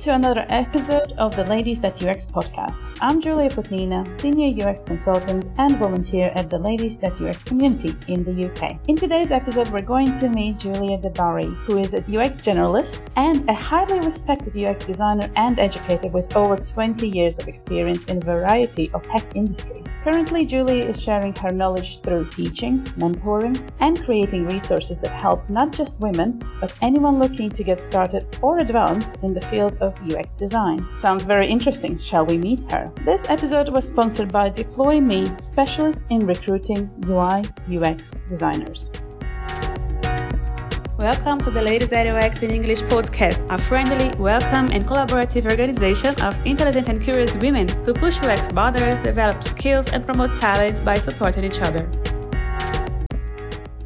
to another episode of the Ladies That UX podcast. I'm Julia Putnina, Senior UX Consultant and volunteer at the Ladies That UX community in the UK. In today's episode, we're going to meet Julia DeBari, who is a UX generalist and a highly respected UX designer and educator with over 20 years of experience in a variety of tech industries. Currently, Julia is sharing her knowledge through teaching, mentoring, and creating resources that help not just women, but anyone looking to get started or advance in the field of UX design. Sounds very interesting. Shall we meet her? This episode was sponsored by Deeploy Me, specialists in recruiting UI UX designers. Welcome to the Ladies That UX in English podcast, a friendly, welcome, and collaborative organization of intelligent and curious women who push UX boundaries, develop skills, and promote talent by supporting each other.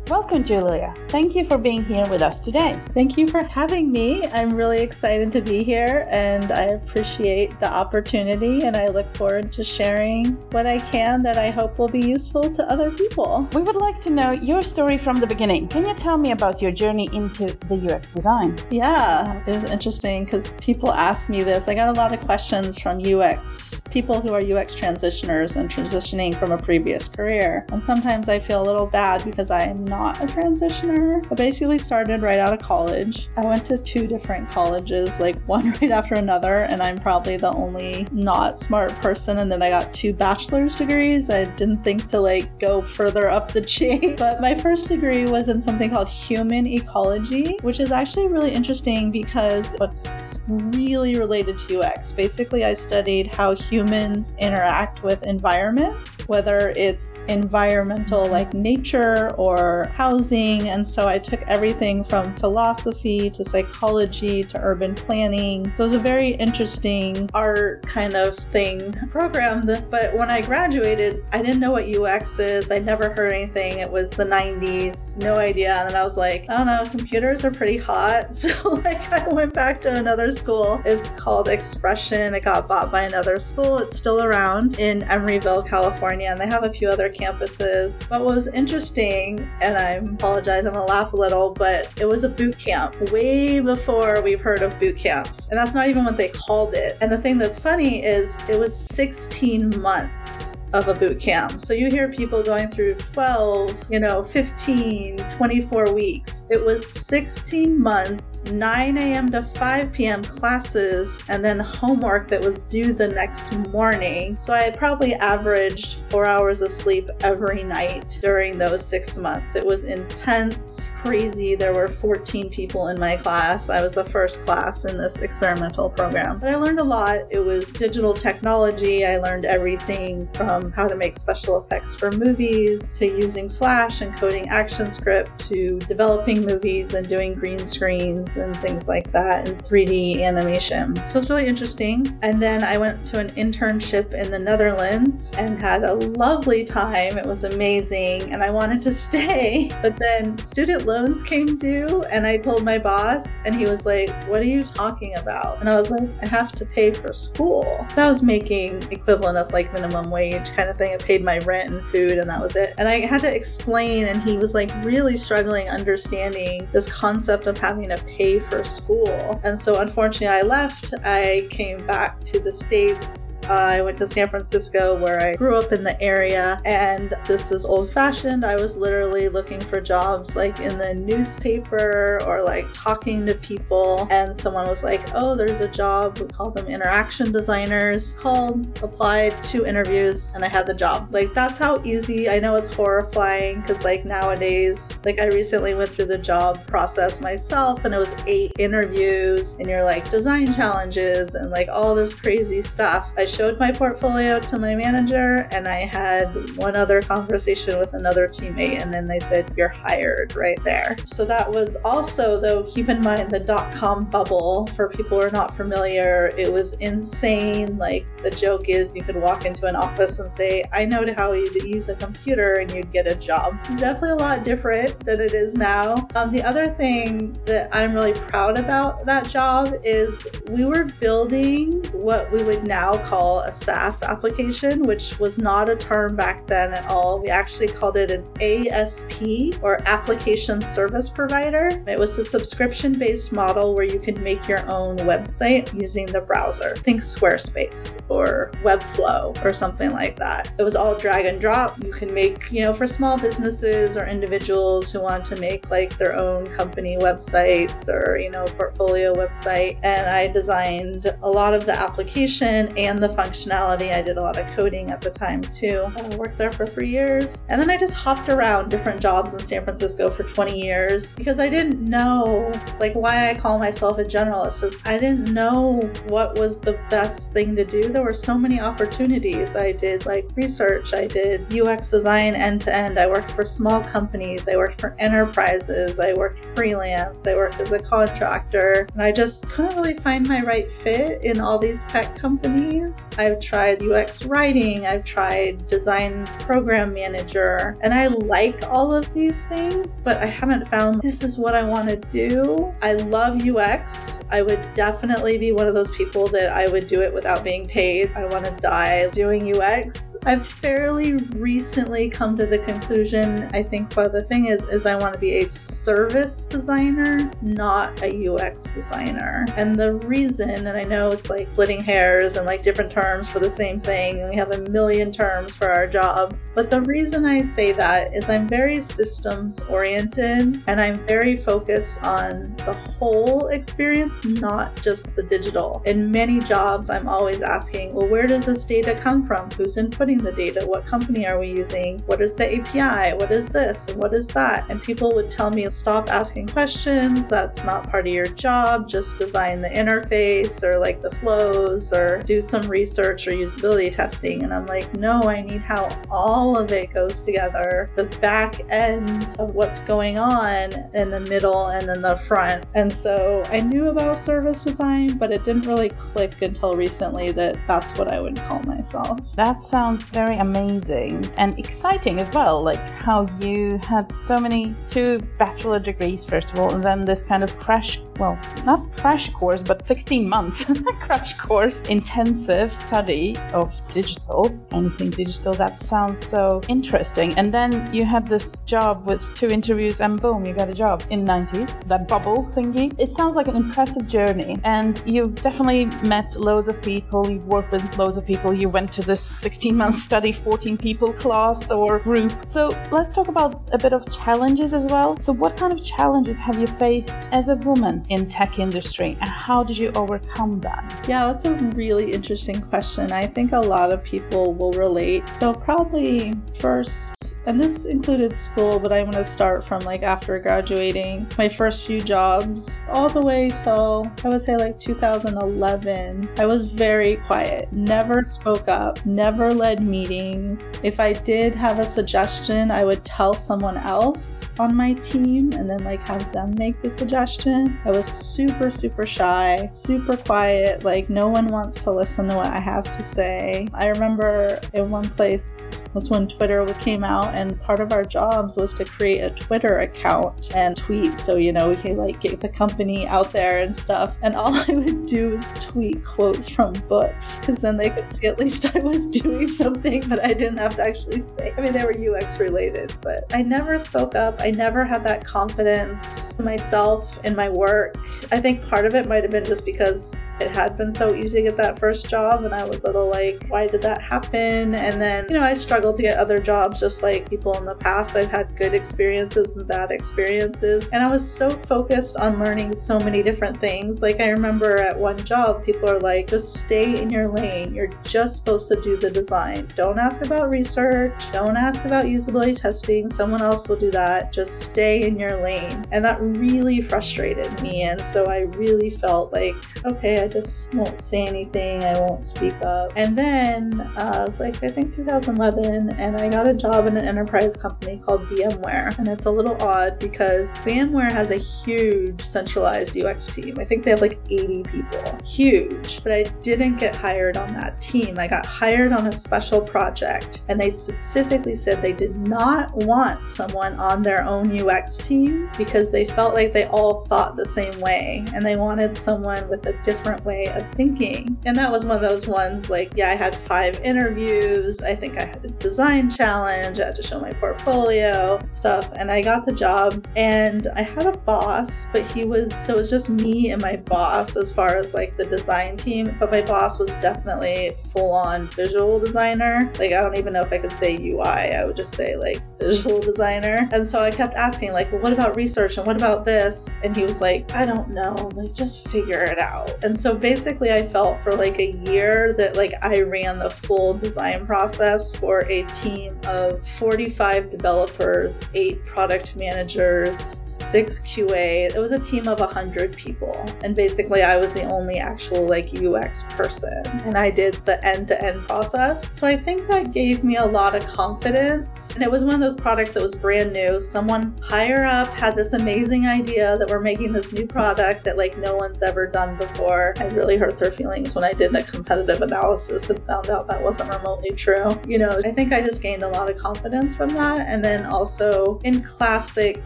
Welcome, Julia. Thank you for being here with us today. Thank you for having me. I'm really excited to be here and I appreciate the opportunity and I look forward to sharing what I can that I hope will be useful to other people. We would like to know your story from the beginning. Can you tell me about your journey into the UX design? Yeah, it's interesting because people ask me this. I got a lot of questions from UX, people who are UX transitioners and transitioning from a previous career. And sometimes I feel a little bad because I am not a transitioner. I basically started right out of college. I went to two different colleges, like one right after another, and I'm probably the only not smart person. And then I got two bachelor's degrees. I didn't think to like go further up the chain, but my first degree was in something called human ecology, which is actually really interesting because it's really related to UX. Basically, I studied how humans interact with environments, whether it's environmental like nature or housing. And so I took everything from philosophy to psychology to urban planning. So it was a very interesting art kind of thing program. But when I graduated, I didn't know what UX is. I never heard anything. It was the 90s, no idea. And then I was like, I don't know, computers are pretty hot. So like I went back to another school. It's called Expression. It got bought by another school. It's still around in Emeryville, California, and they have a few other campuses. But what was interesting and and I apologize, I'm gonna laugh a little, but it was a boot camp way before we've heard of boot camps. And that's not even what they called it. And the thing that's funny is it was 16 months of a boot camp. So you hear people going through 12, you know, 15, 24 weeks. It was 16 months, 9 a.m. to 5 p.m. classes, and then homework that was due the next morning. So I probably averaged four hours of sleep every night during those six months. It was intense, crazy. There were 14 people in my class. I was the first class in this experimental program. But I learned a lot. It was digital technology. I learned everything from Um, how to make special effects for movies to using Flash and coding ActionScript to developing movies and doing green screens and things like that and 3D animation. So it's really interesting. And then I went to an internship in the Netherlands and had a lovely time. It was amazing and I wanted to stay. But then student loans came due and I told my boss and he was like, What are you talking about? And I was like, I have to pay for school. So I was making equivalent of like minimum wage kind of thing. I paid my rent and food, and that was it. And I had to explain, and he was like really struggling understanding this concept of having to pay for school. And so, unfortunately, I left. I came back to the States. I went to San Francisco, where I grew up in the area, and this is old fashioned. I was literally looking for jobs like in the newspaper or like talking to people. And someone was like, Oh, there's a job, we call them interaction designers. Called, applied, two interviews, and I had the job. Like that's how easy. I know it's horrifying because like nowadays, like I recently went through the job process myself and it was eight interviews and you're like design challenges and like all this crazy stuff. I showed my portfolio to my manager and I had one other conversation with another teammate and then they said you're hired right there. So that was also though keep in mind the dot com bubble for people who are not familiar. It was insane. Like the joke is you could walk into an office and say, I know how you use a computer and you'd get a job. It's definitely a lot different than it is now. Um, the other thing that I'm really proud about that job is we were building what we would now call call a SaaS application, which was not a term back then at all. We actually called it an ASP or Application Service Provider. It was a subscription based model where you could make your own website using the browser. Think Squarespace or Webflow or something like that. It was all drag and drop. You can make, you know, for small businesses or individuals who want to make like their own company websites or, you know, portfolio website. And I designed a lot of the application and the functionality. I did a lot of coding at the time too. I worked there for three years. And then I just hopped around different jobs in San Francisco for 20 years because I didn't know like why I call myself a generalist is I didn't know what was the best thing to do. There were so many opportunities. I did like research, I did UX design end to end. I worked for small companies, I worked for enterprises, I worked freelance, I worked as a contractor, and I just couldn't really find my right fit in all these tech companies. I've tried UX writing, I've tried design program manager, and I like all of these things, but I haven't found this is what I want to do. I love UX. I would definitely be one of those people that I would do it without being paid. I want to die doing UX. I've fairly recently come to the conclusion, I think, but the thing is, is I want to be a service designer, not a UX designer. And the reason, and I know it's like splitting hairs and like different terms for the same thing, and we have a million terms for our jobs. But the reason I say that is I'm very systems oriented and I'm very focused on the whole experience, not just the digital. In many jobs, I'm always asking, well, where does this data come from? Who's inputting the data? What company are we using? What is the API? What is this? And what is that? And people would tell me, stop asking questions. That's not part of your job. Just design the interface or like the flows or do some research or usability testing. And I'm like, no, I need how all of it goes together the back end of what's going on in the middle and then the front. And so I knew about service design, but it didn't really click until recently that that's what I would call myself. That sounds very amazing and exciting as well. Like how you had so many two bachelor degrees, first of all, and then this kind of crash well, not crash course, but 16 months crash course intensive study of digital, anything digital. That sounds so interesting. And then you had this job with two interviews, and boom, you got a job in 90s. That bubble thingy. It sounds like an impressive journey, and you've definitely met loads of people. You've worked with loads of people. You went to this 16 month study, 14 people class or group. So let's talk about a bit of challenges as well. So, what kind of challenges have you faced as a woman? In tech industry and how did you overcome that? Yeah, that's a really interesting question. I think a lot of people will relate. So probably first and this included school, but I'm to start from like after graduating. My first few jobs, all the way till I would say like 2011, I was very quiet, never spoke up, never led meetings. If I did have a suggestion, I would tell someone else on my team and then like have them make the suggestion. I was super, super shy, super quiet, like no one wants to listen to what I have to say. I remember in one place was when Twitter came out and part of our jobs was to create a Twitter account and tweet. So, you know, we could like get the company out there and stuff. And all I would do was tweet quotes from books because then they could see at least I was doing something, but I didn't have to actually say. I mean, they were UX related, but I never spoke up. I never had that confidence myself in my work. I think part of it might have been just because it had been so easy to get that first job and I was a little like, why did that happen? And then, you know, I struggled to get other jobs just like people in the past. I've had good experiences and bad experiences. And I was so focused on learning so many different things. Like, I remember at one job, people are like, just stay in your lane. You're just supposed to do the design. Don't ask about research. Don't ask about usability testing. Someone else will do that. Just stay in your lane. And that really frustrated me. And so I really felt like, okay, I just won't say anything. I won't speak up. And then uh, I was like, I think 2011, and I got a job in an enterprise company called VMware. And it's a little odd because VMware has a huge centralized UX team. I think they have like 80 people. Huge. But I didn't get hired on that team. I got hired on a special project. And they specifically said they did not want someone on their own UX team because they felt like they all thought the same same way and they wanted someone with a different way of thinking. And that was one of those ones like, yeah, I had five interviews. I think I had a design challenge. I had to show my portfolio stuff. And I got the job and I had a boss, but he was, so it was just me and my boss as far as like the design team. But my boss was definitely full on visual designer. Like, I don't even know if I could say UI. I would just say like visual designer. And so I kept asking, like, well, what about research and what about this? And he was like, I don't know, like, just figure it out. And so basically, I felt for like a year that like I ran the full design process for a team of 45 developers, eight product managers, six QA. It was a team of 100 people. And basically, I was the only actual like UX person. And I did the end to end process. So I think that gave me a lot of confidence. And it was one of those products that was brand new. Someone higher up had this amazing idea that we're making this new product that like no one's ever done before. I really hurt their feelings when I did a competitive analysis and found out that wasn't remotely true. You know, I think I just gained a lot of confidence from that. And then also in classic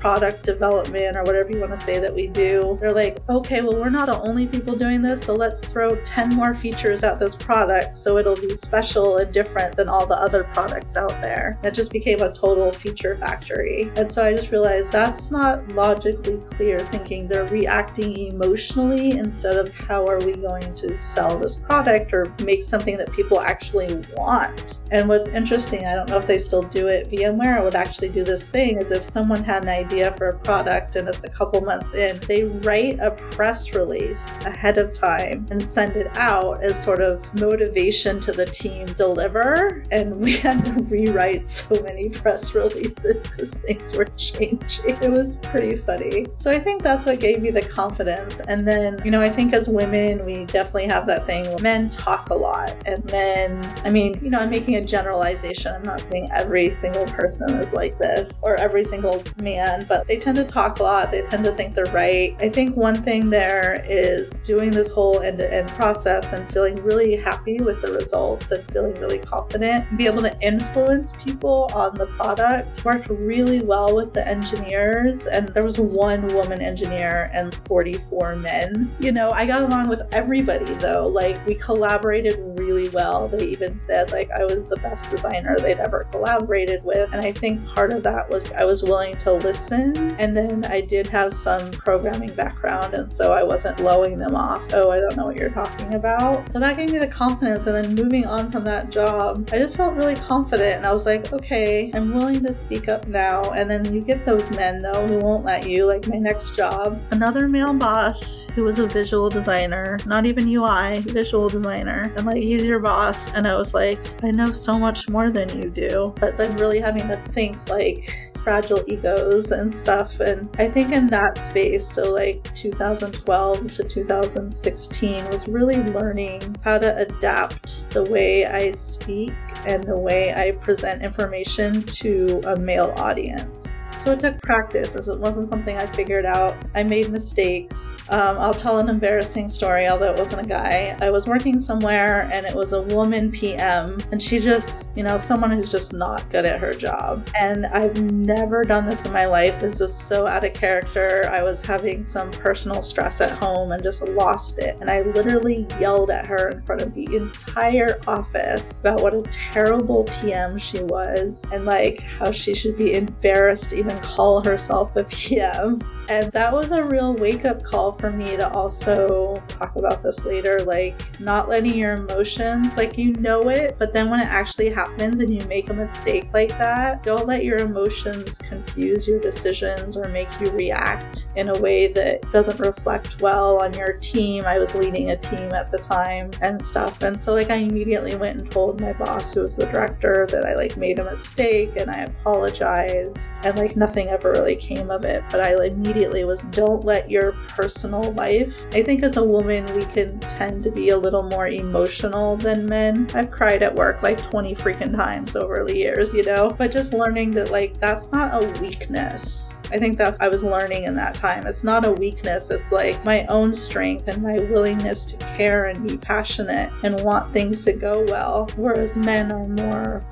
product development or whatever you want to say that we do, they're like, okay, well, we're not the only people doing this, so let's throw 10 more features at this product so it'll be special and different than all the other products out there. It just became a total feature factory. And so I just realized that's not logically clear thinking. They're reacting emotionally instead of how are we going to sell this product or make something that people actually want. And what's interesting, I don't know if they still do it, VMware would actually do this thing is if someone had an idea for a product and it's a couple months in, they write a press release ahead of time and send it out as sort of motivation to the team deliver. And we had to rewrite so many press releases because things were changing. It was pretty funny. So I think that's what gave me the confidence. And then, you know, I think as women, we definitely have that thing where men talk a lot. And men, I mean, you know, I'm making a generalization. I'm not saying every single person is like this or every single man, but they tend to talk a lot. They tend to think they're right. I think one thing there is doing this whole end to end process and feeling really happy with the results and feeling really confident, be able to influence people on the product. Worked really well with the engineers, and there was one woman engineer and 44 men. You know, I got along with everybody though. Like, we collaborated really well. They even said, like, I was the best designer they'd ever collaborated with. And I think part of that was I was willing to listen. And then I did have some programming background, and so I wasn't blowing them off. Oh, I don't know what you're talking about. So that gave me the confidence. And then moving on from that job, I just felt really confident. And I was like, okay, I'm willing to speak up now. And then you get those men, though, who won't let you. Like my next job, another male boss who was a visual designer, not even UI, visual designer. And like, he's your boss. And I was like, I know so much more than you do. But then really having to think, like, fragile egos and stuff. And I think in that space, so like 2012 to 2016, was really learning how to adapt the way I speak and the way I present information to a male audience. So it took practice as it wasn't something I figured out. I made mistakes. Um, I'll tell an embarrassing story, although it wasn't a guy. I was working somewhere and it was a woman PM, and she just, you know, someone who's just not good at her job. And I've never done this in my life. This was so out of character. I was having some personal stress at home and just lost it. And I literally yelled at her in front of the entire office about what a terrible PM she was and like how she should be embarrassed to even call herself a PM. And that was a real wake up call for me to also talk about this later like, not letting your emotions, like, you know it, but then when it actually happens and you make a mistake like that, don't let your emotions confuse your decisions or make you react in a way that doesn't reflect well on your team. I was leading a team at the time and stuff. And so, like, I immediately went and told my boss, who was the director, that I like made a mistake and I apologized. And like, nothing ever really came of it. But I immediately was don't let your personal life. I think as a woman, we can tend to be a little more emotional than men. I've cried at work like 20 freaking times over the years, you know? But just learning that, like, that's not a weakness. I think that's, I was learning in that time. It's not a weakness. It's like my own strength and my willingness to care and be passionate and want things to go well. Whereas men are more,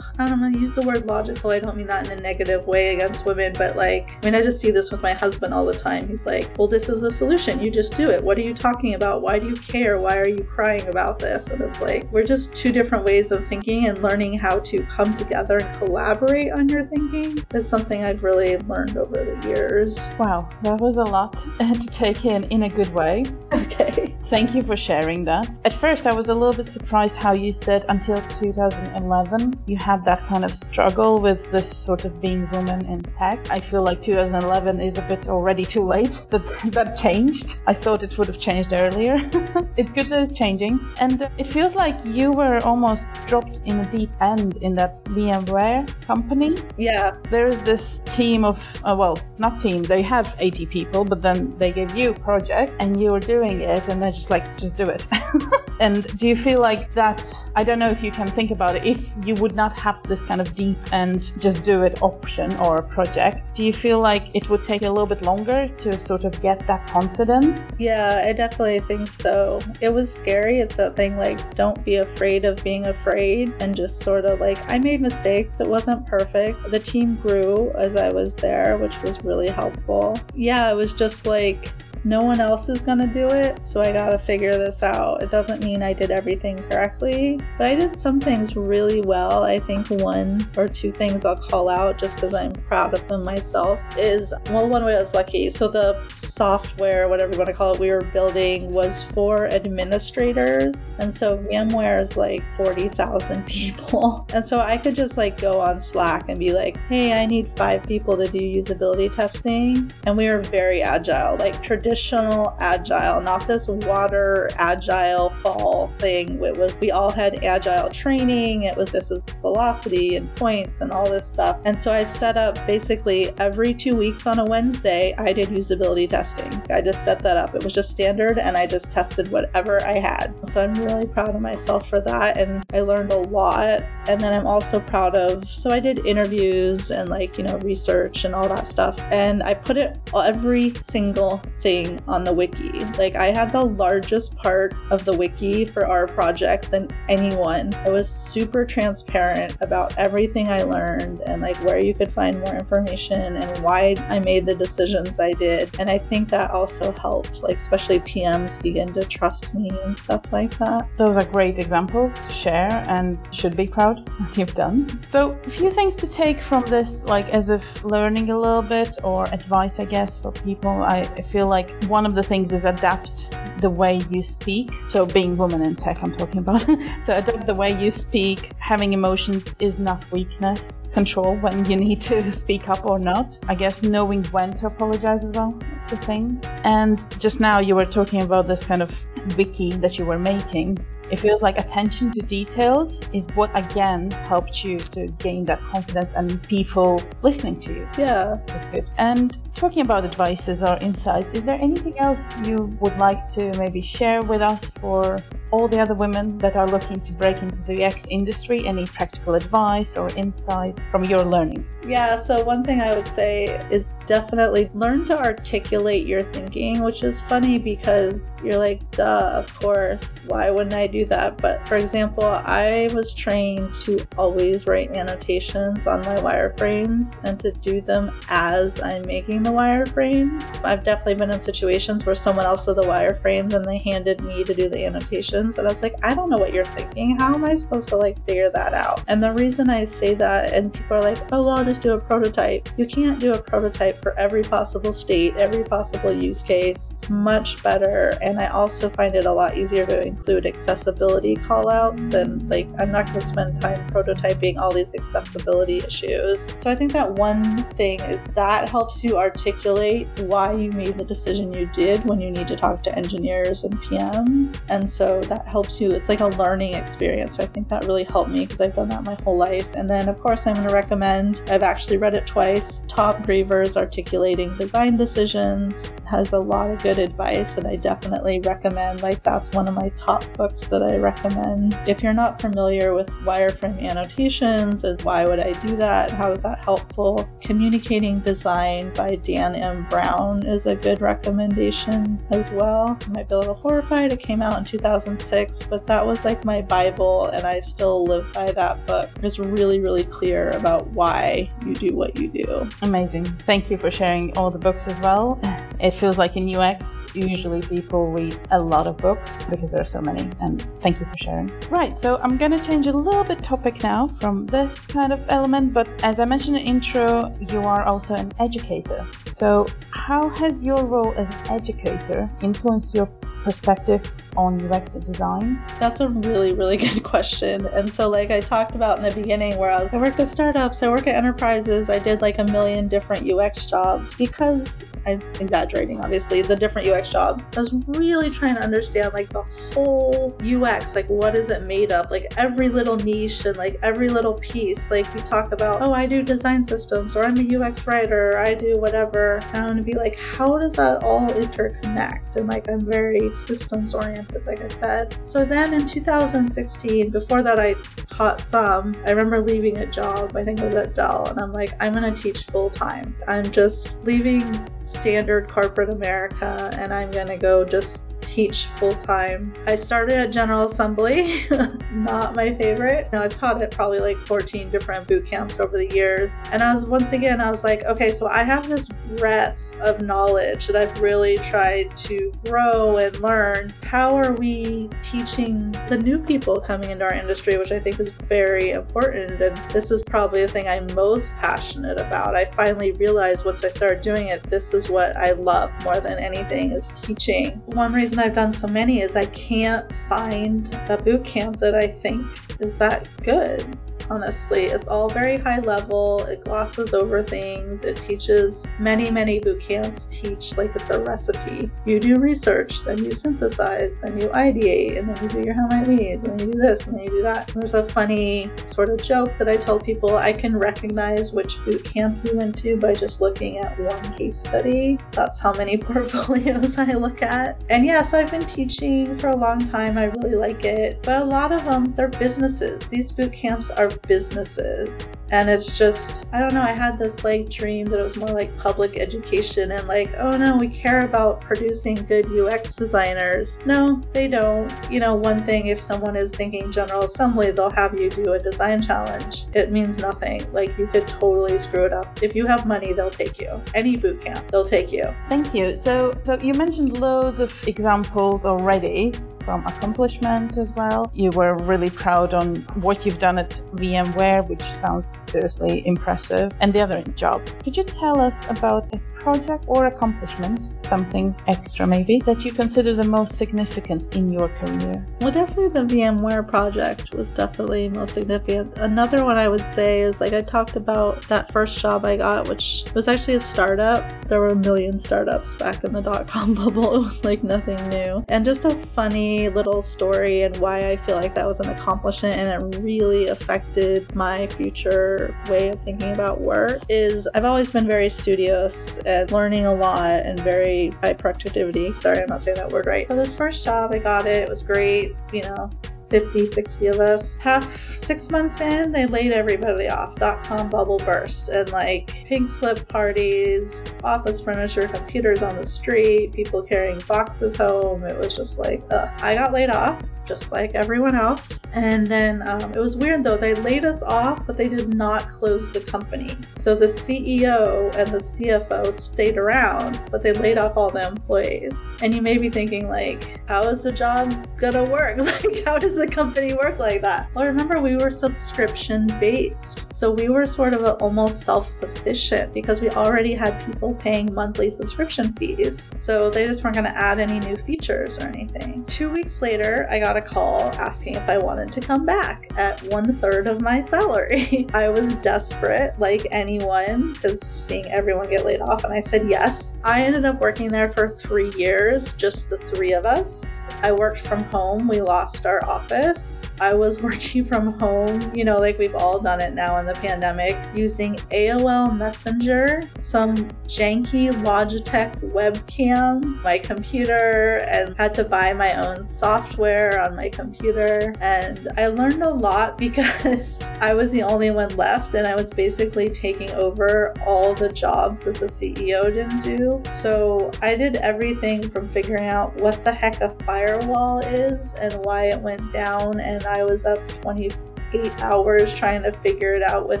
I don't know, use the word logical. I don't mean that in a negative way against women, but like, I mean, I just see this with my husband happen all the time. He's like, Well, this is the solution. You just do it. What are you talking about? Why do you care? Why are you crying about this? And it's like, we're just two different ways of thinking and learning how to come together and collaborate on your thinking is something I've really learned over the years. Wow, that was a lot to take in in a good way. Okay. Thank you for sharing that. At first, I was a little bit surprised how you said until 2011 you had that kind of struggle with this sort of being woman in tech. I feel like 2011 is a bit already too late that that changed. I thought it would have changed earlier. it's good that it's changing. And uh, it feels like you were almost dropped in a deep end in that VMware company. Yeah. There's this team of, uh, well, not team, they have 80 people, but then they gave you a project and you were doing it and they're just like, just do it. and do you feel like that? I don't know if you can think about it. If you would not have this kind of deep and just do it option or project, do you feel like it would take a little bit longer to sort of get that confidence? Yeah, I definitely think so. It was scary. It's that thing like, don't be afraid of being afraid and just sort of like, I made mistakes. It wasn't perfect. The team grew as I was there, which was really helpful. Yeah, it was just like, no one else is going to do it, so I got to figure this out. It doesn't mean I did everything correctly, but I did some things really well. I think one or two things I'll call out just because I'm proud of them myself is well, one way I was lucky. So the software, whatever you want to call it, we were building was for administrators, and so VMware is like 40,000 people. And so I could just like go on Slack and be like, hey, I need five people to do usability testing. And we were very agile, like traditional traditional agile, not this water agile fall thing. It was we all had agile training. It was this is velocity and points and all this stuff. And so I set up basically every two weeks on a Wednesday, I did usability testing. I just set that up. It was just standard and I just tested whatever I had. So I'm really proud of myself for that. And I learned a lot. And then I'm also proud of, so I did interviews and like, you know, research and all that stuff. And I put it every single thing on the wiki. Like, I had the largest part of the wiki for our project than anyone. I was super transparent about everything I learned and like where you could find more information and why I made the decisions I did. And I think that also helped, like, especially PMs begin to trust me and stuff like that. Those are great examples to share and should be proud what you've done. So, a few things to take from this, like as if learning a little bit or advice, I guess, for people. I feel like like one of the things is adapt the way you speak. So being woman in tech, I'm talking about. so adapt the way you speak. Having emotions is not weakness. Control when you need to speak up or not. I guess knowing when to apologize as well to things. And just now you were talking about this kind of wiki that you were making. It feels like attention to details is what again helped you to gain that confidence and people listening to you. Yeah. That's good. And talking about advices or insights, is there anything else you would like to maybe share with us for all the other women that are looking to break into the UX industry? Any practical advice or insights from your learnings? Yeah, so one thing I would say is definitely learn to articulate your thinking, which is funny because you're like, duh, of course, why wouldn't I do that? But for example, I was trained to always write annotations on my wireframes and to do them as I'm making the wireframes. I've definitely been in situations where someone else did the wireframes and they handed me to do the annotations. And I was like, I don't know what you're thinking. How am I supposed to like figure that out? And the reason I say that, and people are like, oh, well, I'll just do a prototype. You can't do a prototype for every possible state, every possible use case. It's much better. And I also find it a lot easier to include accessibility callouts then like, I'm not going to spend time prototyping all these accessibility issues. So I think that one thing is that helps you articulate why you made the decision you did when you need to talk to engineers and PMs. And so that helps you. It's like a learning experience. So I think that really helped me because I've done that my whole life. And then, of course, I'm going to recommend, I've actually read it twice, Tom Greever's Articulating Design Decisions has a lot of good advice. And I definitely recommend, like, that's one of my top books that I recommend. If you're not familiar with wireframe annotations and why would I do that, how is that helpful? Communicating Design by Dan M. Brown is a good recommendation as well. You might be a little horrified. It came out in 2006 2006, but that was like my Bible, and I still live by that book. It's really, really clear about why you do what you do. Amazing. Thank you for sharing all the books as well. It feels like in UX, usually people read a lot of books because there are so many, and thank you for sharing. Right, so I'm going to change a little bit topic now from this kind of element, but as I mentioned in intro, you are also an educator. So, how has your role as an educator influenced your perspective on UX design? That's a really, really good question. And so, like I talked about in the beginning, where I was, I worked at startups, I work at enterprises, I did like a million different UX jobs because I'm exaggerating, obviously, the different UX jobs. I was really trying to understand like the whole UX, like what is it made of, like every little niche and like every little piece. Like we talk about, oh, I do design systems, or I'm a UX writer, or I do whatever. And I want to be like, how does that all interconnect? And like, I'm very systems oriented, like I said. So then in 2016, before that, I taught some. I remember leaving a job, I think it was at Dell, and I'm like, I'm going to teach full time. I'm just leaving standard corporate America and I'm going to go just teach full time. I started at General Assembly, not my favorite. Now I've taught at probably like 14 different boot camps over the years. And I was once again, I was like, okay, so I have this breadth of knowledge that I've really tried to grow and learn. How are we teaching the new people coming into our industry, which I think is very important? And this is probably the thing I'm most passionate about. I finally realized once I started doing it, this is what I love more than anything is teaching. One reason reason I've done so many is I can't find a boot camp that I think is that good honestly. It's all very high level, it glosses over things, it teaches many, many boot camps teach like it's a recipe. You do research, then you synthesize, then you ideate, and then you do your how might we's, and then you do this, and then you do that. There's a funny sort of joke that I tell people I can recognize which boot camp you went to by just looking at one case study. That's how many portfolios I look at. And yeah, so I've been teaching for a long time. I really like it. But a lot of them, they're businesses. These boot camps are businesses. And it's just, I don't know, I had this like dream that it was more like public education and like, oh no, we care about producing good UX designers. No, they don't. You know, one thing, if someone is thinking General Assembly, they'll have you do a design challenge. It means nothing. Like, you could totally screw it up. If you have money, they'll take you. Any boot camp, they'll take you. Thank you. So, so you mentioned loads of examples already from accomplishments as well. You were really proud on what you've done at VMware, which sounds seriously impressive, and the other jobs. Could you tell us about a project or accomplishment, something extra maybe, that you consider the most significant in your career? Well, definitely the VMware project was definitely most significant. Another one I would say is like I talked about that first job I got, which was actually a startup. There were a million startups back in the dot com bubble. It was like nothing new. And just a funny little story and why I feel like that was an accomplishment and it really affected my future way of thinking about work is I've always been very studious and learning a lot and very high productivity. Sorry, I'm not saying that word right. So this first job, I got it. It was great. You know, 50, 60 of us. Half six months in, they laid everybody off. Dot com bubble burst. And like pink slip parties, office furniture, computers on the street, people carrying boxes home. It was just like, ugh. I got laid off just like everyone else. And then um, it was weird though, they laid us off, but they did not close the company. So the CEO and the CFO stayed around, but they laid off all the employees. And you may be thinking, like, how is the job gonna work? Like, how does the company work like that? Well, remember, we were subscription based. So we were sort of almost self sufficient because we already had people paying monthly subscription fees. So they just weren't gonna add any new features or anything. Two weeks later, I got a call asking if I wanted to come back at one third of my salary. I was desperate, like anyone, because seeing everyone get laid off, and I said yes. I ended up working there for three years, just the three of us. I worked from home. We lost our office. I was working from home, you know, like we've all done it now in the pandemic, using AOL Messenger, some janky Logitech webcam, my computer, and had to buy my own software on my computer. And I learned a lot because I was the only one left and I was basically taking over all the jobs that the CEO didn't do. So I did everything from figuring out what the heck a firewall is and why it went down. And I was up 20 eight hours trying to figure it out with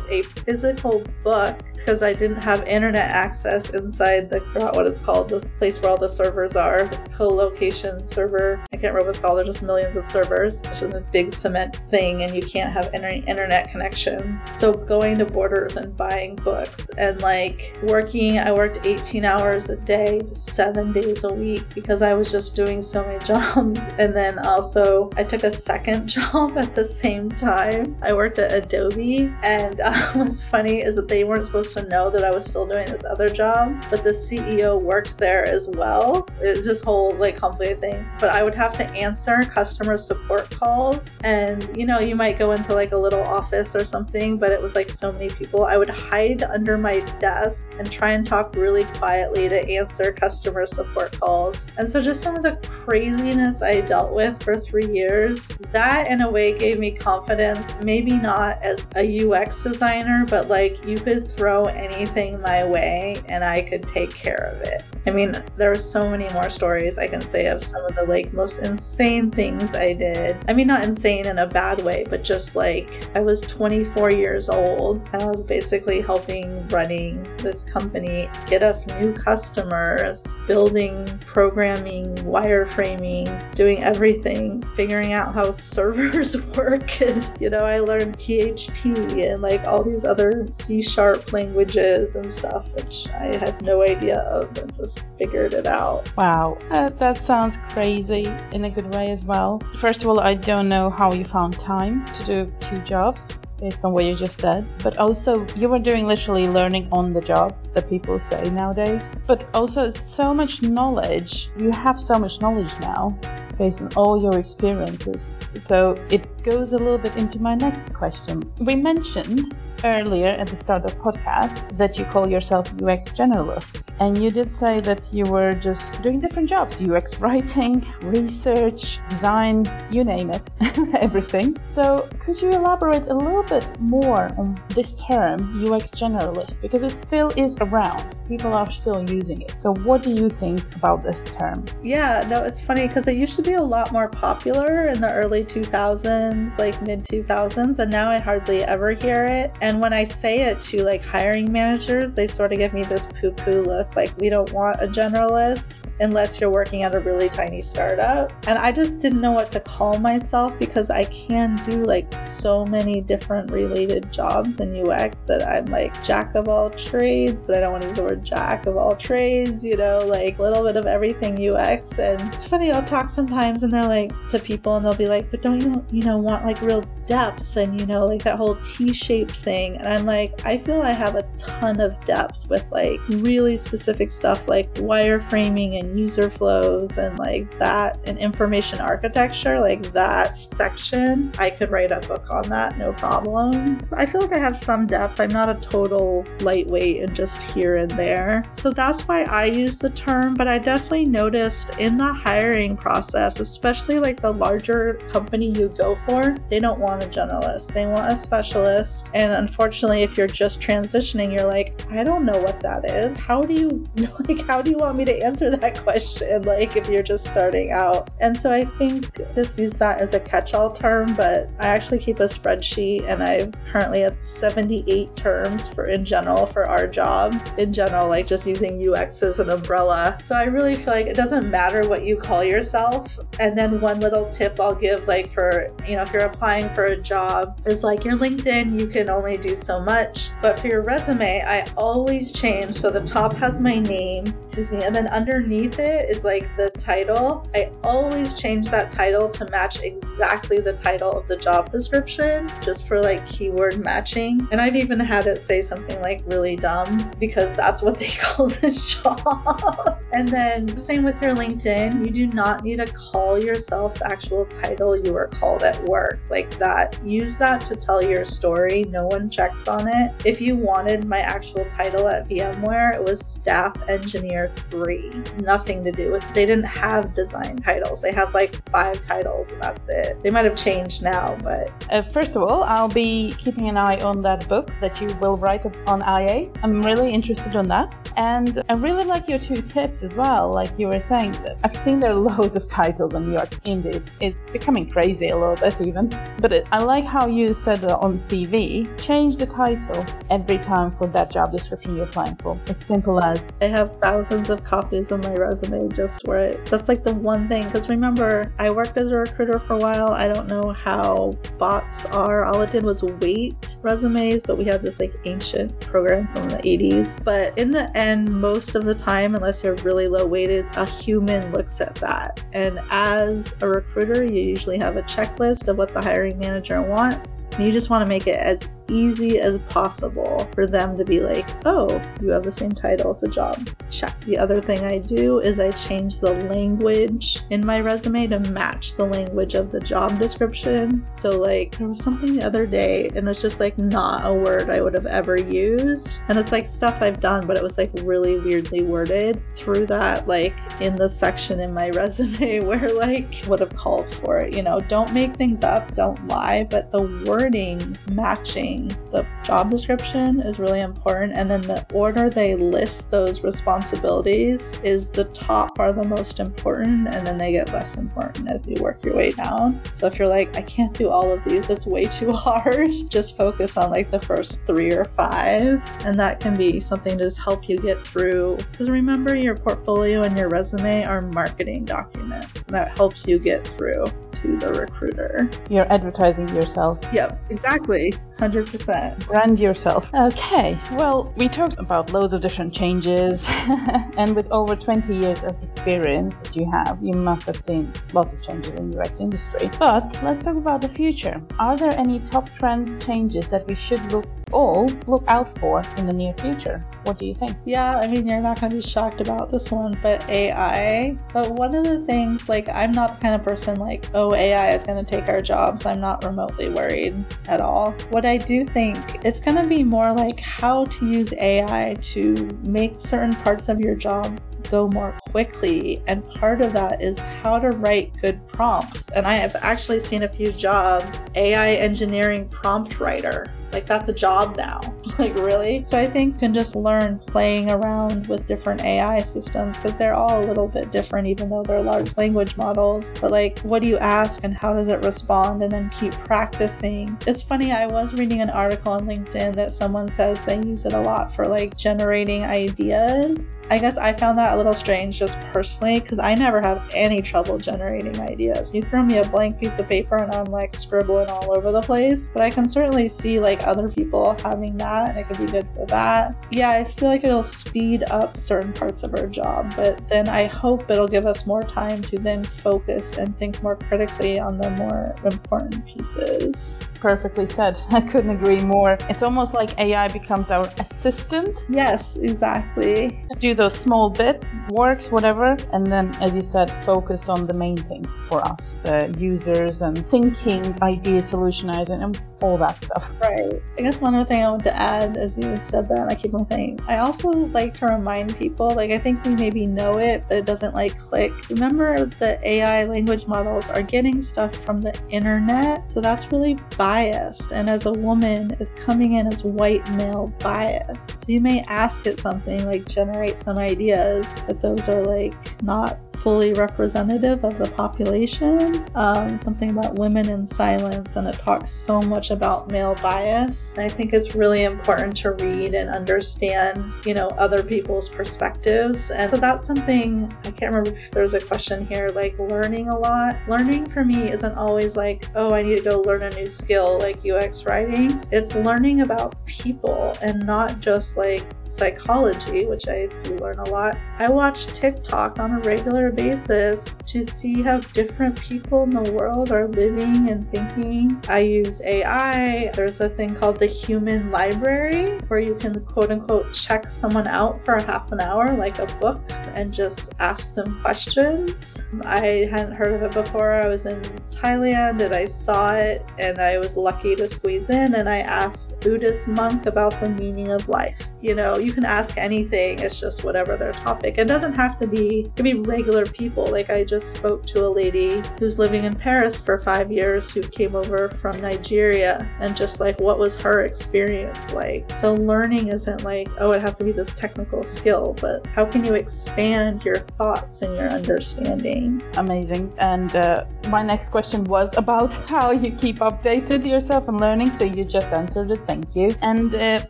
a physical book because I didn't have internet access inside the uh, what it's called, the place where all the servers are, co-location server. I can't remember what it's called. There's just millions of servers. It's a big cement thing, and you can't have any internet connection. So going to Borders and buying books and like working, I worked 18 hours a day, seven days a week because I was just doing so many jobs. And then also I took a second job at the same time. I worked at Adobe, and uh, what's funny is that they weren't supposed supposed to know that I was still doing this other job, but the CEO worked there as well. It's this whole like complicated thing. But I would have to answer customer support calls, and you know, you might go into like a little office or something, but it was like so many people. I would hide under my desk and try and talk really quietly to answer customer support calls. And so, just some of the craziness I dealt with for three years, that in a way gave me confidence. Maybe not as a UX designer, but like you could throw anything my way and I could take care of it. I mean, there are so many more stories I can say of some of the like most insane things I did. I mean, not insane in a bad way, but just like I was 24 years old and I was basically helping running this company get us new customers, building, programming, wireframing, doing everything, figuring out how servers work. And, you know, I learned PHP and like all these other C sharp languages and stuff, which I had no idea of and just figured it out. Wow, uh, that sounds crazy in a good way as well. First of all, I don't know how you found time to do two jobs based on what you just said, but also you were doing literally learning on the job that people say nowadays. But also, so much knowledge. You have so much knowledge now based on all your experiences. So it goes a little bit into my next question. We mentioned earlier at the start of podcast that you call yourself UX generalist, and you did say that you were just doing different jobs UX writing, research, design, you name it, everything. So, could you elaborate a little bit more on this term UX generalist because it still is around? People are still using it. So, what do you think about this term? Yeah, no, it's funny because it used to be a lot more popular in the early 2000s, like mid 2000s, and now I hardly ever hear it. And when I say it to like hiring managers, they sort of give me this poo poo look like we don't want a generalist unless you're working at a really tiny startup. And I just didn't know what to call myself because I can do like so many different related jobs in UX that I'm like jack of all trades, but I don't want to use the word jack of all trades, you know, like a little bit of everything UX. And it's funny, I'll talk sometimes and they're like to people and they'll be like, but don't you, you know, want like real depth and, you know, like that whole T shaped thing And I'm like, I feel I have a ton of depth with like really specific stuff like wireframing and user flows and like that and information architecture, like that section. I could write a book on that, no problem. I feel like I have some depth. I'm not a total lightweight and just here and there. So that's why I use the term, but I definitely noticed in the hiring process, especially like the larger company you go for, they don't want a generalist. They want a specialist. And unfortunately, if you're just transitioning, you're like, I don't know what that is. How do you like how do you want me to answer that question? Like if you're just starting out. And so I think just use that as a catch-all term, but I actually keep a spreadsheet and I've currently at 78 terms for in general for our job. In general, like just using UX as an umbrella. So I really feel like it doesn't matter what you call yourself. And then one little tip I'll give like for, you know, if you're applying for a job is like your LinkedIn, you can only do so much. But for your resume, I always change. So the top has my name, excuse me, and then underneath it is like the title. I always change that title to match exactly the title of the job description, just for like keyword matching. And I've even had it say something like really dumb because that's what they call this job. and then same with your LinkedIn, you do not need to call yourself the actual title you were called at work like that. Use that to tell your story. No one checks on it. If you wanted my actual title at VMware, it was Staff Engineer 3. Nothing to do with, they didn't have design titles. They have like five titles and that's it. They might have changed now, but. Uh, first of all, I'll be keeping an eye on that book that you will write on IA. I'm really interested on that. And I really like your two tips as well. Like you were saying, I've seen there are loads of titles on UX Indeed. It's becoming crazy a little bit even. But it, I like how you said on CV, change the title every time for that job description you're applying for. It's simple as. I have thousands of copies of my resume just for it. That's like the one thing. Because remember, I worked as a recruiter for a while. I don't know how bots are. All it did was weight resumes, but we had this like ancient program from the 80s. But in the end, most of the time, unless you're really low weighted, a human looks at that. And as a recruiter, you usually have a checklist of what the hiring manager wants. And you just want to make it as easy as possible for them to be like, oh, you have the same title as the job. Check. The other thing I do is I change the language in my resume to match the language of the job description. So, like, there was something the other day and it's just like not a word I would have ever used. And it's like stuff I've done, but it was like really weirdly worded through that, like in the section in my resume where like would have called for it. You know, don't make things up, don't lie, but the wording matching the job description is really important. And then the order they list those responsibilities is the top are the most important, and then they get less important as you work your way down. So if you're like, I can't do all of these, it's way too hard, just focus on like the first three or five. And that can be something to just help you get through. Because remember, your portfolio and your resume are marketing documents, and that helps you get through to the recruiter. You're advertising yourself. Yep, exactly. 100%. Brand yourself. Okay, well, we talked about loads of different changes, and with over 20 years of experience that you have, you must have seen lots of changes in the UX industry. But let's talk about the future. Are there any top trends changes that we should look all look out for in the near future. What do you think? Yeah, I mean, you're not going to be shocked about this one, but AI. But one of the things, like, I'm not the kind of person like, oh, AI is going to take our jobs. I'm not remotely worried at all. What I do think it's going to be more like how to use AI to make certain parts of your job go more quickly. And part of that is how to write good prompts. And I have actually seen a few jobs AI engineering prompt writer like that's a job now. like really? So I think you can just learn playing around with different AI systems because they're all a little bit different even though they're large language models. But like what do you ask and how does it respond and then keep practicing. It's funny, I was reading an article on LinkedIn that someone says they use it a lot for like generating ideas. I guess I found that a little strange just personally because I never have any trouble generating ideas. You throw me a blank piece of paper and I'm like scribbling all over the place. But I can certainly see like other people having that and it could be good for that. Yeah, I feel like it'll speed up certain parts of our job, but then I hope it'll give us more time to then focus and think more critically on the more important pieces. Perfectly said. I couldn't agree more. It's almost like AI becomes our assistant. Yes, exactly. Do those small bits, works, whatever, and then, as you said, focus on the main thing for us, the users, and thinking, idea solutionizing, and all that stuff. Right. I guess one other thing I want to add, as you said that, I keep on saying, I also like to remind people, like I think we maybe know it, but it doesn't like click. Remember, the AI language models are getting stuff from the internet, so that's really biased. And as a woman, it's coming in as white male biased. So you may ask it something like generate some ideas, but those are like not fully representative of the population. Um, something about women in silence, and it talks so much about male bias. I think it's really important to read and understand, you know, other people's perspectives. And so that's something I can't remember if there's a question here, like learning a lot. Learning for me isn't always like, oh, I need to go learn a new skill like UX writing. It's learning about people and not just like psychology, which I learn a lot. I watch TikTok on a regular basis to see how different people in the world are living and thinking. I use AI. There's a thing called the human library where you can quote unquote check someone out for a half an hour, like a book, and just ask them questions. I hadn't heard of it before. I was in Thailand and I saw it and I was lucky to squeeze in and I asked Buddhist monk about the meaning of life. You know, you can ask anything, it's just whatever their topic. It doesn't have to be it be regular people. Like I just spoke to a lady who's living in Paris for 5 years who came over from Nigeria and just like what was her experience like. So learning isn't like, oh, it has to be this technical skill, but how can you expand your thoughts and your understanding? Amazing. And uh, my next question was about how you keep updated yourself and learning. So you just answered it. Thank you. And uh,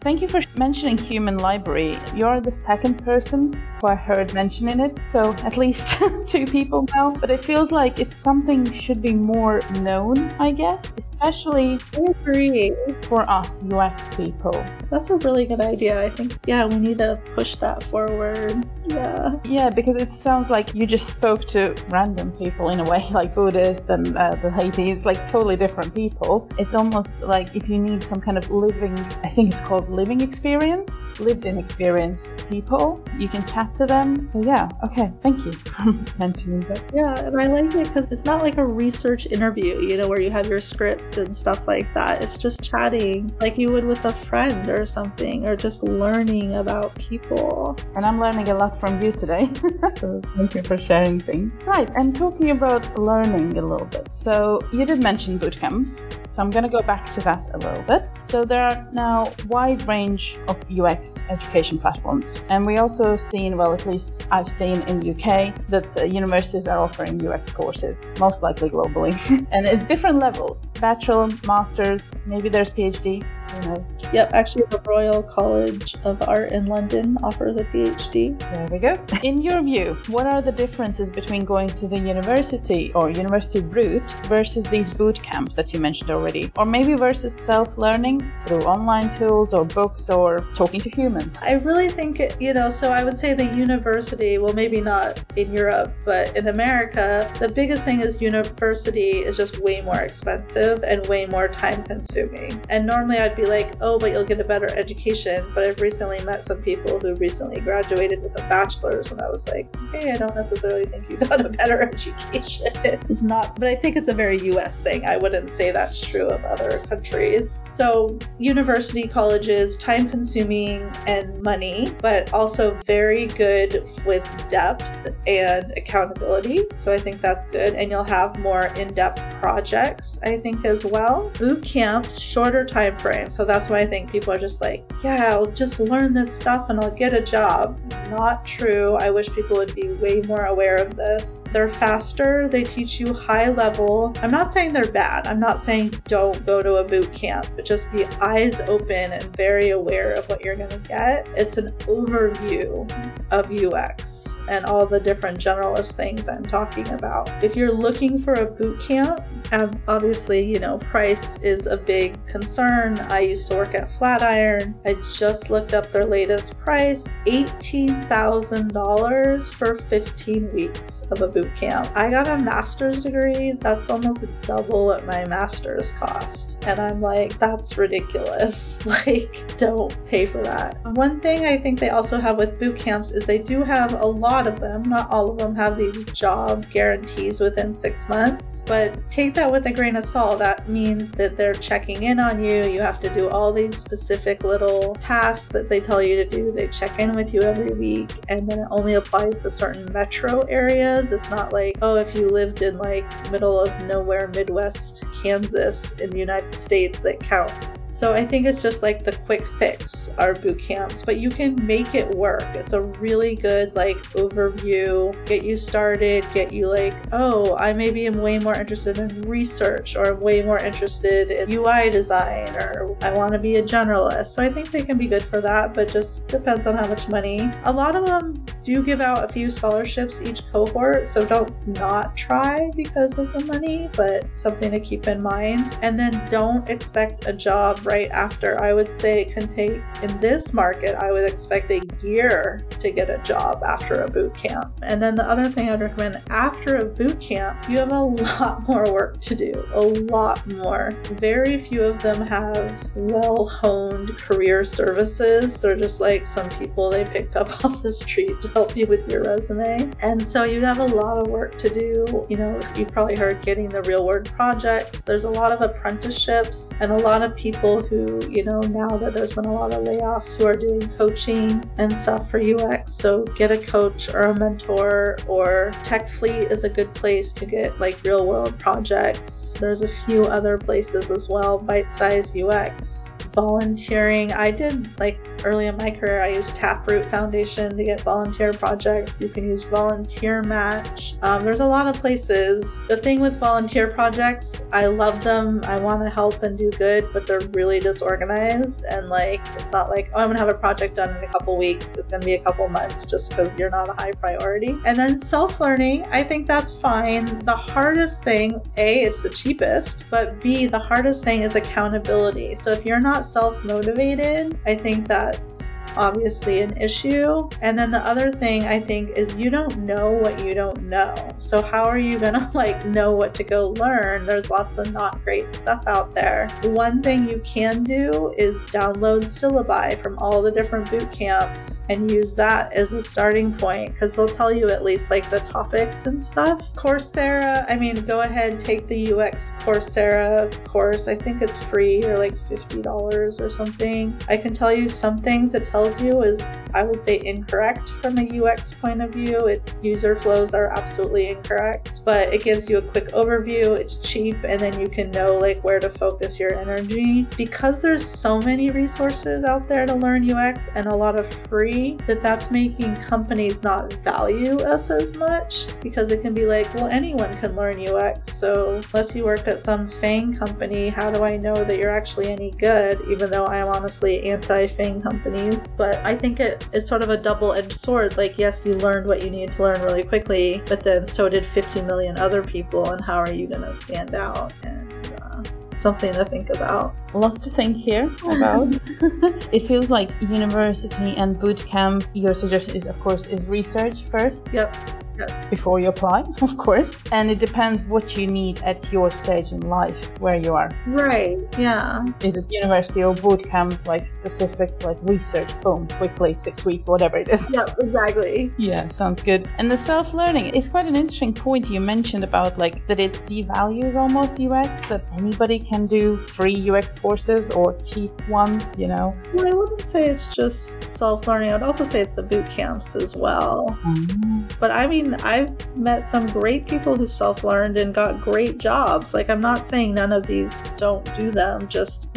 thank you for mentioning Human Library. You're the second person who I heard mentioning it. So at least two people now. But it feels like it's something should be more known, I guess, especially for us UX people. That's a really good idea. I think, yeah, we need to push that forward. Yeah. Yeah, because it sounds like you just spoke to random people in a way, like Buddhists and uh, the ladies, like totally different people. It's almost like if you need some kind of living, I think it's called living experience, lived in experience people, you can chat to them. So yeah, okay, thank you for mentioning that. Yeah, and I like it because it's not like a research interview, you know, where you have your script and stuff like that. It's just chatting like you would with a friend or something, or just learning about people. And I'm learning a lot from you today. so thank you for sharing things. Right, and talking about learning a little bit. So you did mention boot camps. So I'm going to go back to that a little bit. So there are now wide range of UX education platforms, and we also seen, well, at least I've seen in UK that the universities are offering UX courses, most likely globally, and at different levels: bachelor, masters, maybe there's PhD. Yep, actually, the Royal College of Art in London offers a PhD. There we go. In your view, what are the differences between going to the university or university route versus these boot camps that you mentioned already? Or maybe versus self learning through online tools or books or talking to humans? I really think, you know, so I would say the university, well, maybe not in Europe, but in America, the biggest thing is university is just way more expensive and way more time consuming. And normally I'd be like, oh, but you'll get a better education. But I've recently met some people who recently graduated with a bachelor's, and I was like, hey, I don't necessarily think you got a better education. it's not, but I think it's a very US thing. I wouldn't say that's true of other countries. So, university colleges, time consuming and money, but also very good with depth and accountability. So, I think that's good. And you'll have more in depth projects, I think, as well. Boot camps, shorter time frame so that's why I think people are just like, yeah, I'll just learn this stuff and I'll get a job. Not true. I wish people would be way more aware of this. They're faster, they teach you high level. I'm not saying they're bad. I'm not saying don't go to a boot camp, but just be eyes open and very aware of what you're going to get. It's an overview of UX and all the different generalist things I'm talking about. If you're looking for a boot camp, um, obviously, you know, price is a big concern. Used to work at Flatiron. I just looked up their latest price $18,000 for 15 weeks of a boot camp. I got a master's degree. That's almost double what my master's cost. And I'm like, that's ridiculous. Like, don't pay for that. One thing I think they also have with boot camps is they do have a lot of them. Not all of them have these job guarantees within six months, but take that with a grain of salt. That means that they're checking in on you. You have to do all these specific little tasks that they tell you to do. They check in with you every week, and then it only applies to certain metro areas. It's not like, oh, if you lived in like middle of nowhere, Midwest Kansas in the United States, that counts. So I think it's just like the quick fix our boot camps, but you can make it work. It's a really good like overview, get you started, get you like, oh, I maybe am way more interested in research or I'm way more interested in UI design or I want to be a generalist. So I think they can be good for that, but just depends on how much money. A lot of them do give out a few scholarships each cohort, so don't not try because of the money, but something to keep in mind. And then don't expect a job right after. I would say it can take, in this market, I would expect a year to get a job after a boot camp. And then the other thing I'd recommend after a boot camp, you have a lot more work to do, a lot more. Very few of them have well honed career services. They're just like some people they picked up off the street to help you with your resume. And so you have a lot of work to do. You know, you probably heard getting the real world projects. There's a lot of apprenticeships and a lot of people who, you know, now that there's been a lot of layoffs who are doing coaching and stuff for UX. So get a coach or a mentor or Tech Fleet is a good place to get like real world projects. There's a few other places as well, Bite Size UX volunteering. I did like early in my career, I used Taproot Foundation to get volunteer projects. You can use Volunteer Match. Um, there's a lot of places. The thing with volunteer projects, I love them. I want to help and do good, but they're really disorganized. And like, it's not like, oh, I'm going to have a project done in a couple weeks. It's going to be a couple months just because you're not a high priority. And then self learning, I think that's fine. The hardest thing, A, it's the cheapest, but B, the hardest thing is accountability. So if you're not self motivated, I think that's obviously an issue. And then the other thing I think is you don't know what you don't know. So, how are you gonna like know what to go learn? There's lots of not great stuff out there. One thing you can do is download syllabi from all the different boot camps and use that as a starting point because they'll tell you at least like the topics and stuff. Coursera, I mean, go ahead, take the UX Coursera course. I think it's free or like $50 or something. I can tell you some things it tells you is, I would say, incorrect from a UX point of view. Its user flows are absolutely incorrect, but it gives you a quick overview. It's cheap, and then you can know like where to focus your energy. Because there's so many resources out there to learn UX and a lot of free, that that's making companies not value us as much because it can be like, well, anyone can learn UX. So unless you work at some FANG company, how do I know that you're actually any good? even though I am honestly anti FANG companies. But I think it is sort of a double edged sword. Like, yes, you learned what you needed to learn really quickly, but then so did 50 million other people, and how are you going to stand out? And uh, something to think about. Lots to think here about. it feels like university and bootcamp. Your suggestion is, of course, is research first. Yep before you apply, of course. And it depends what you need at your stage in life, where you are. Right, yeah. Is it university or boot camp, like specific, like research, boom, quickly, six weeks, whatever it is? Yeah, exactly. Yeah, sounds good. And the self learning is quite an interesting point you mentioned about like that it devalues almost UX, that anybody can do free UX courses or cheap ones, you know? Well, I wouldn't say it's just self learning, I'd also say it's the boot camps as well. Mm-hmm. But I mean, I've met some great people who self learned and got great jobs. Like, I'm not saying none of these don't do them, just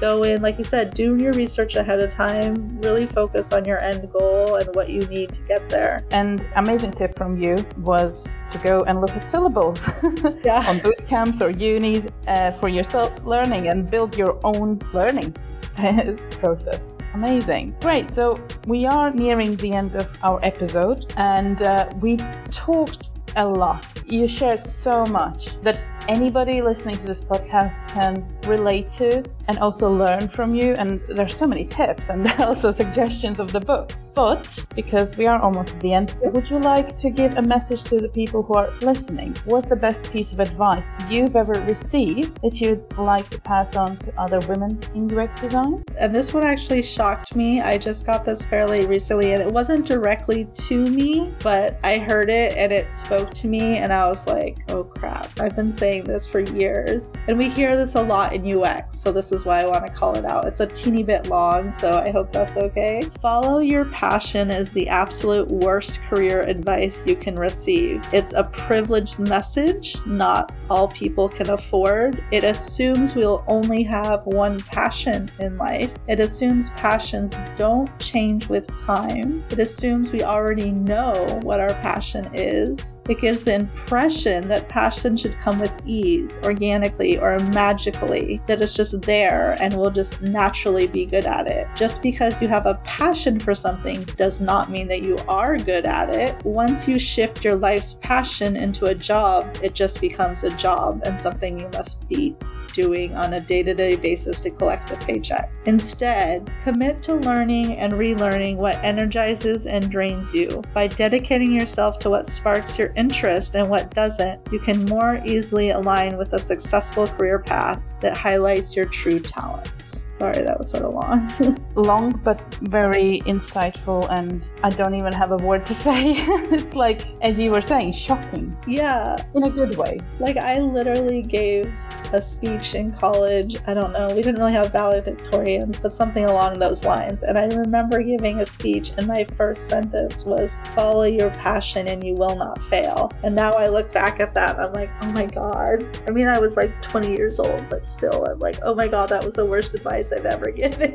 go in, like you said, do your research ahead of time, really focus on your end goal and what you need to get there. And amazing tip from you was to go and look at syllables yeah. on boot camps or unis uh, for your self learning and build your own learning process. Amazing. Great. So we are nearing the end of our episode and uh, we talked a lot. You shared so much that anybody listening to this podcast can relate to and also learn from you. And there's so many tips and also suggestions of the books. But because we are almost at the end, would you like to give a message to the people who are listening? What's the best piece of advice you've ever received that you'd like to pass on to other women in UX design? And this one actually shocked me. I just got this fairly recently and it wasn't directly to me, but I heard it and it spoke to me and I was like, oh crap, I've been saying this for years. And we hear this a lot in UX, so this is why I want to call it out. It's a teeny bit long, so I hope that's okay. Follow your passion is the absolute worst career advice you can receive. It's a privileged message not all people can afford. It assumes we'll only have one passion in life. It assumes passions don't change with time. It assumes we already know what our passion is. It gives the impression that passion should come with ease, organically, or magically, that it's just there and we'll just naturally be good at it. Just because you have a passion for something does not mean that you are good at it. Once you shift your life's passion into a job, it just becomes a job and something you must be doing on a day to day basis to collect a paycheck. Instead, commit to learning and relearning what energizes and drains you. By dedicating yourself to what sparks your interest and what doesn't, you can more easily align with a successful career path that highlights your true talents. Sorry, that was sort of long. Long but very insightful, and I don't even have a word to say. it's like, as you were saying, shocking yeah, in a good way. like I literally gave a speech in college. I don't know, we didn't really have valedictorians, but something along those lines. And I remember giving a speech, and my first sentence was, Follow your passion and you will not fail. And now I look back at that, I'm like, Oh my God. I mean, I was like 20 years old, but still, I'm like, Oh my God, that was the worst advice I've ever given.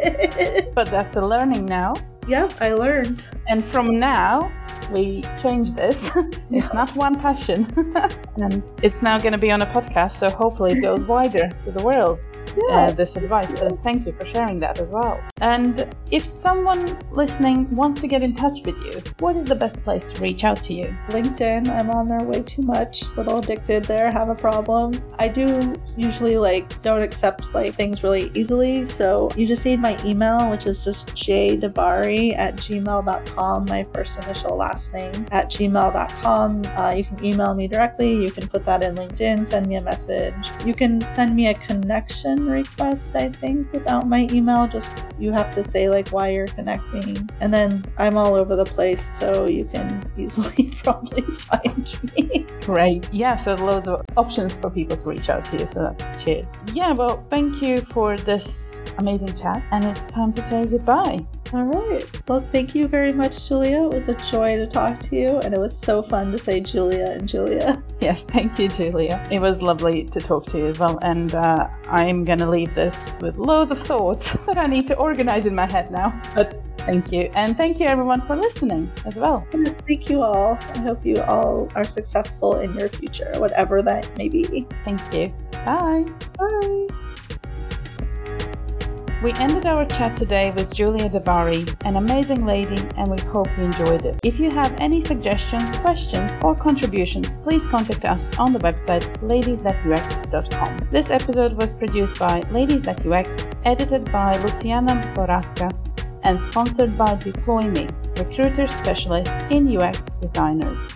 But that's a learning now. Yeah, I learned. And from now, we change this. it's not one passion. and it's now going to be on a podcast, so hopefully it goes wider to the world. Yeah. uh, this advice. So thank you for sharing that as well. And if someone listening wants to get in touch with you, what is the best place to reach out to you? LinkedIn, I'm on there way too much. Little addicted there, have a problem. I do usually like don't accept like things really easily. So you just need my email, which is just jdebari at gmail.com, my first initial last name at gmail.com. Uh, you can email me directly. You can put that in LinkedIn, send me a message. You can send me a connection request, I think, without my email. Just you have to say like why you're connecting. And then I'm all over the place, so you can easily probably find me. Great. Yeah, so loads of options for people to reach out to you. So cheers. Yeah, well, thank you for this amazing chat. And it's time to say goodbye. All right. Well, thank you very much, Julia. It was a joy to talk to you, and it was so fun to say Julia and Julia. Yes, thank you, Julia. It was lovely to talk to you as well. And uh, I'm going to leave this with loads of thoughts that I need to organize in my head now. But thank you. And thank you, everyone, for listening as well. Yes, thank you all. I hope you all are successful in your future, whatever that may be. Thank you. Bye. Bye. We ended our chat today with Julia DeBari, an amazing lady, and we hope you enjoyed it. If you have any suggestions, questions, or contributions, please contact us on the website ladies.ux.com. This episode was produced by Ladies.ux, edited by Luciana Borrasca, and sponsored by Deeploy Me, recruiter specialist in UX designers.